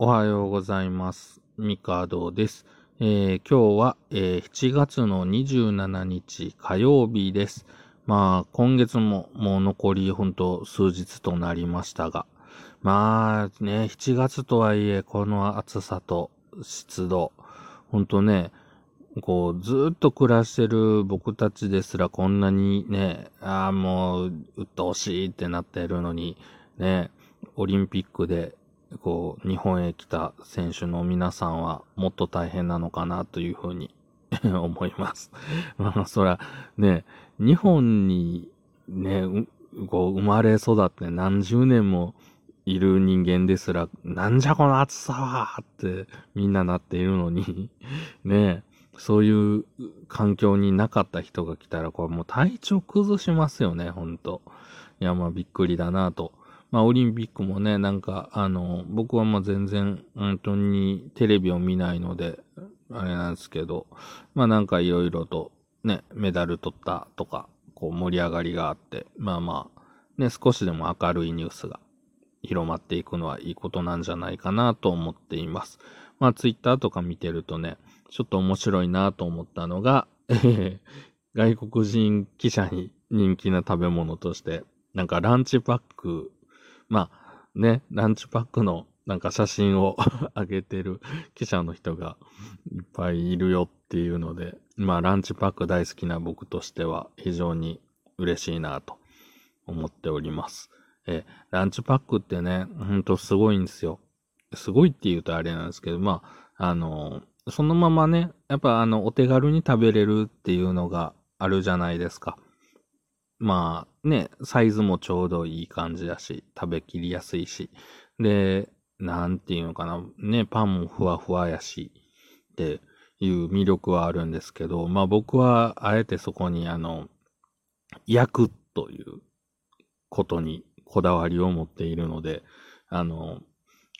おはようございます。ミカドです。えー今日は、えー7月の27日火曜日です。まあ、今月ももう残り本当数日となりましたが、まあね、7月とはいえ、この暑さと湿度、本当ね、こう、ずっと暮らしてる僕たちですらこんなにね、ああ、もう、鬱陶しいってなってるのに、ね、オリンピックで、こう、日本へ来た選手の皆さんはもっと大変なのかなというふうに思 います。まあ、そら、ね、日本にね、こう、生まれ育って何十年もいる人間ですら、なんじゃこの暑さはってみんななっているのに、ね、そういう環境になかった人が来たら、これもう体調崩しますよね、ほんと。いや、まあびっくりだなと。まあオリンピックもね、なんか、あの、僕はもう全然、本当にテレビを見ないので、あれなんですけど、まあなんかいろいろとね、メダル取ったとか、こう盛り上がりがあって、まあまあ、ね、少しでも明るいニュースが広まっていくのはいいことなんじゃないかなと思っています。まあツイッターとか見てるとね、ちょっと面白いなと思ったのが、えー外国人記者に人気な食べ物として、なんかランチパック、まあね、ランチパックのなんか写真を 上げてる記者の人がいっぱいいるよっていうので、まあランチパック大好きな僕としては非常に嬉しいなと思っております。えランチパックってね、ほんとすごいんですよ。すごいって言うとあれなんですけど、まあ、あの、そのままね、やっぱあの、お手軽に食べれるっていうのがあるじゃないですか。まあね、サイズもちょうどいい感じだし、食べきりやすいし。で、なんていうのかな、ね、パンもふわふわやし、っていう魅力はあるんですけど、まあ僕はあえてそこにあの、焼くということにこだわりを持っているので、あの、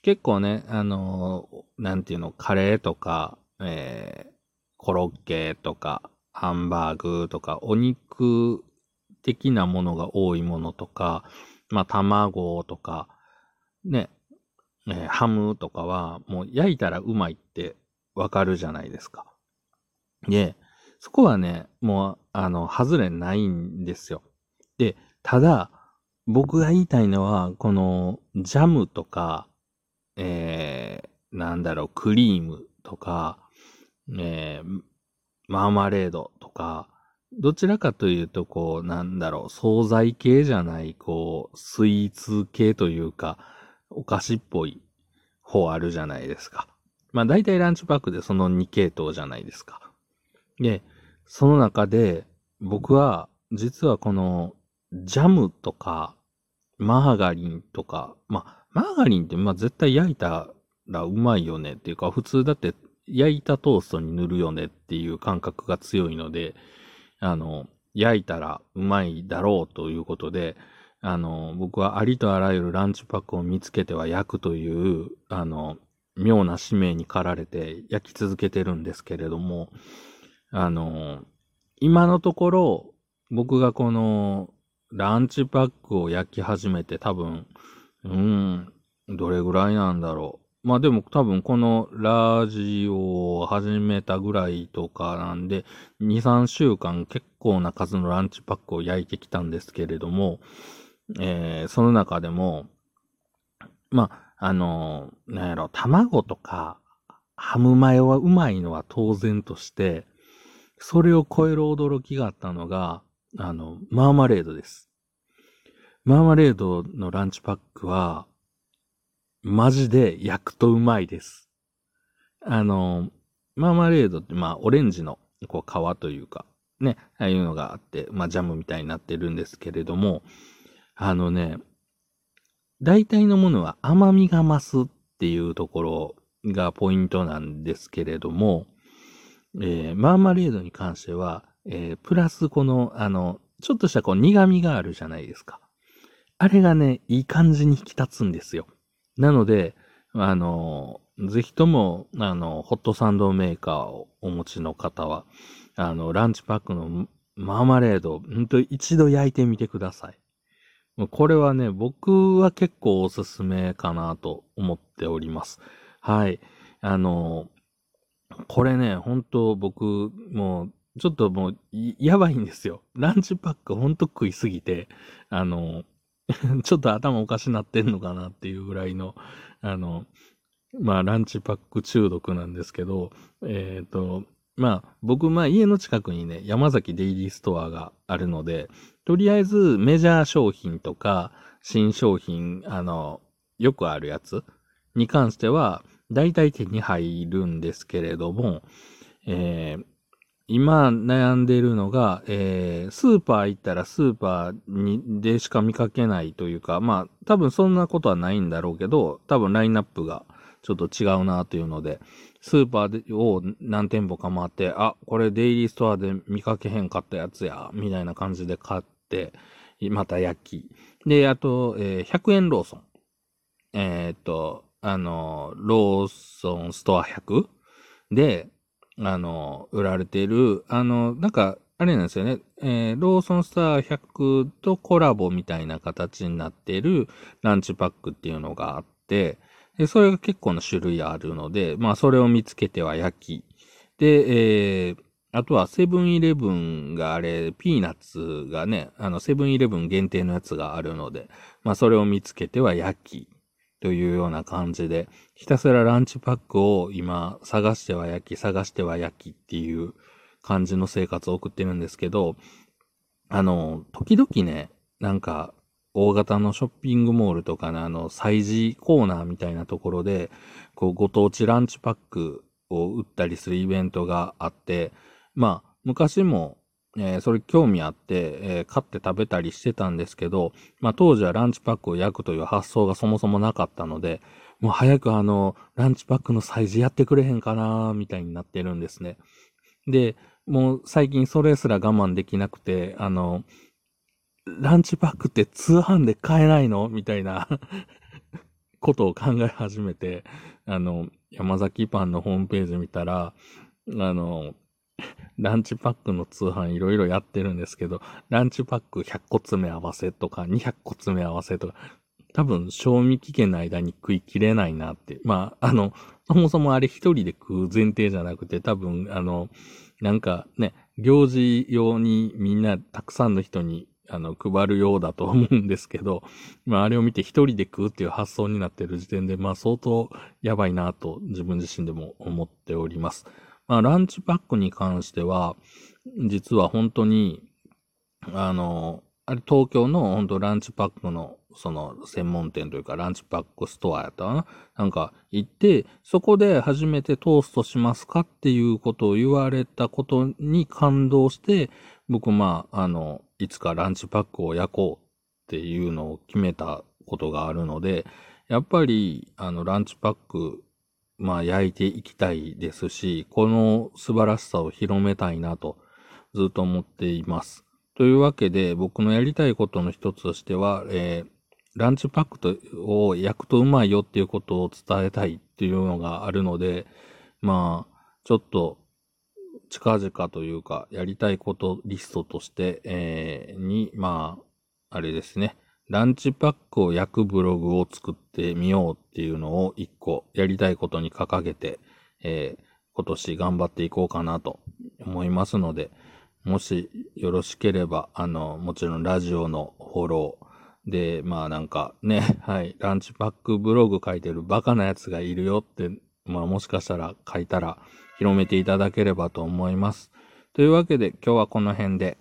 結構ね、あの、なんていうの、カレーとか、えー、コロッケとか、ハンバーグとか、お肉的なものが多いものとか、まあ、卵とか、ね、えーハムとかは、もう焼いたらうまいってわかるじゃないですか。で、そこはね、もう、あの、外れないんですよ。で、ただ、僕が言いたいのは、この、ジャムとか、えー、なんだろう、クリームとか、えー、マーマレードとか、どちらかというと、こう、なんだろう、惣菜系じゃない、こう、スイーツ系というか、お菓子っぽい方あるじゃないですか。まあ、大体ランチパックでその2系統じゃないですか。で、その中で、僕は、実はこの、ジャムとか、マーガリンとか、まあ、マーガリンって、まあ、絶対焼いたらうまいよねっていうか、普通だって焼いたトーストに塗るよねっていう感覚が強いので、あの、焼いたらうまいだろうということで、あの、僕はありとあらゆるランチパックを見つけては焼くという、あの、妙な使命に駆られて焼き続けてるんですけれども、あの、今のところ、僕がこの、ランチパックを焼き始めて多分、うん、どれぐらいなんだろう。まあでも多分このラジオを始めたぐらいとかなんで、2、3週間結構な数のランチパックを焼いてきたんですけれども、えーその中でも、まあ、あの、なんやろ、卵とか、ハムマヨはうまいのは当然として、それを超える驚きがあったのが、あの、マーマレードです。マーマレードのランチパックは、マジで焼くとうまいです。あの、マーマレードって、まあ、オレンジの、こう、皮というか、ね、ああいうのがあって、まあ、ジャムみたいになってるんですけれども、あのね、大体のものは甘みが増すっていうところがポイントなんですけれども、えーマーマレードに関しては、えープラスこの、あの、ちょっとしたこう苦味があるじゃないですか。あれがね、いい感じに引き立つんですよ。なので、あの、ぜひとも、あの、ホットサンドメーカーをお持ちの方は、あの、ランチパックのマーマレード、本当一度焼いてみてください。これはね、僕は結構おすすめかなと思っております。はい。あの、これね、本当僕、もう、ちょっともう、やばいんですよ。ランチパックほんと食いすぎて、あの、ちょっと頭おかしなってんのかなっていうぐらいの、あの、まあ、ランチパック中毒なんですけど、えっ、ー、と、まあ、僕、まあ、家の近くにね、山崎デイリーストアがあるので、とりあえずメジャー商品とか、新商品、あの、よくあるやつに関しては、大体手に入るんですけれども、えー、今悩んでるのが、えー、スーパー行ったらスーパーにでしか見かけないというか、まあ、多分そんなことはないんだろうけど、多分ラインナップがちょっと違うなというので、スーパーを何店舗か回って、あ、これデイリーストアで見かけへんかったやつや、みたいな感じで買って、また焼き。で、あと、えー、100円ローソン。えー、っと、あの、ローソンストア100で、あの、売られている、あの、なんか、あれなんですよね。えー、ローソンスター100とコラボみたいな形になっているランチパックっていうのがあって、でそれが結構な種類あるので、まあ、それを見つけては焼き。で、えー、あとはセブンイレブンがあれ、ピーナッツがね、あの、セブンイレブン限定のやつがあるので、まあ、それを見つけては焼き。というような感じで、ひたすらランチパックを今探しては焼き、探しては焼きっていう感じの生活を送ってるんですけど、あの、時々ね、なんか、大型のショッピングモールとかのあの、催事コーナーみたいなところで、こう、ご当地ランチパックを売ったりするイベントがあって、まあ、昔もえー、それ興味あって、えー、買って食べたりしてたんですけど、まあ当時はランチパックを焼くという発想がそもそもなかったので、もう早くあの、ランチパックのサイズやってくれへんかなみたいになってるんですね。で、もう最近それすら我慢できなくて、あの、ランチパックって通販で買えないの？みたいな ことを考え始めて、あの、山崎パンのホームページ見たら、あの、ランチパックの通販いろいろやってるんですけど、ランチパック100個詰め合わせとか200個詰め合わせとか、多分賞味期限の間に食い切れないなって。まあ、あの、そもそもあれ一人で食う前提じゃなくて、多分、あの、なんかね、行事用にみんなたくさんの人にあの、配るようだと思うんですけど、まあ、あれを見て一人で食うっていう発想になってる時点で、まあ、相当やばいなと自分自身でも思っております。まあ、ランチパックに関しては、実は本当に、あの、あれ東京の本当ランチパックのその専門店というかランチパックストアやったかな？なんか行って、そこで初めてトーストしますかっていうことを言われたことに感動して、僕まあ、あの、いつかランチパックを焼こうっていうのを決めたことがあるので、やっぱり、あの、ランチパックまあ、焼いていきたいですし、この素晴らしさを広めたいなとずっと思っています。というわけで、僕のやりたいことの一つとしては、えー、ランチパックとを焼くとうまいよっていうことを伝えたいっていうのがあるので、まあ、ちょっと近々というか、やりたいことリストとして、えー、に、まあ、あれですね。ランチパックを焼くブログを作ってみようっていうのを一個やりたいことに掲げて、えー、今年頑張っていこうかなと思いますので、もしよろしければ、あの、もちろんラジオのフォローで、まあなんかね、はい、ランチパックブログ書いてるバカなやつがいるよって、まあもしかしたら書いたら広めていただければと思います。というわけで今日はこの辺で。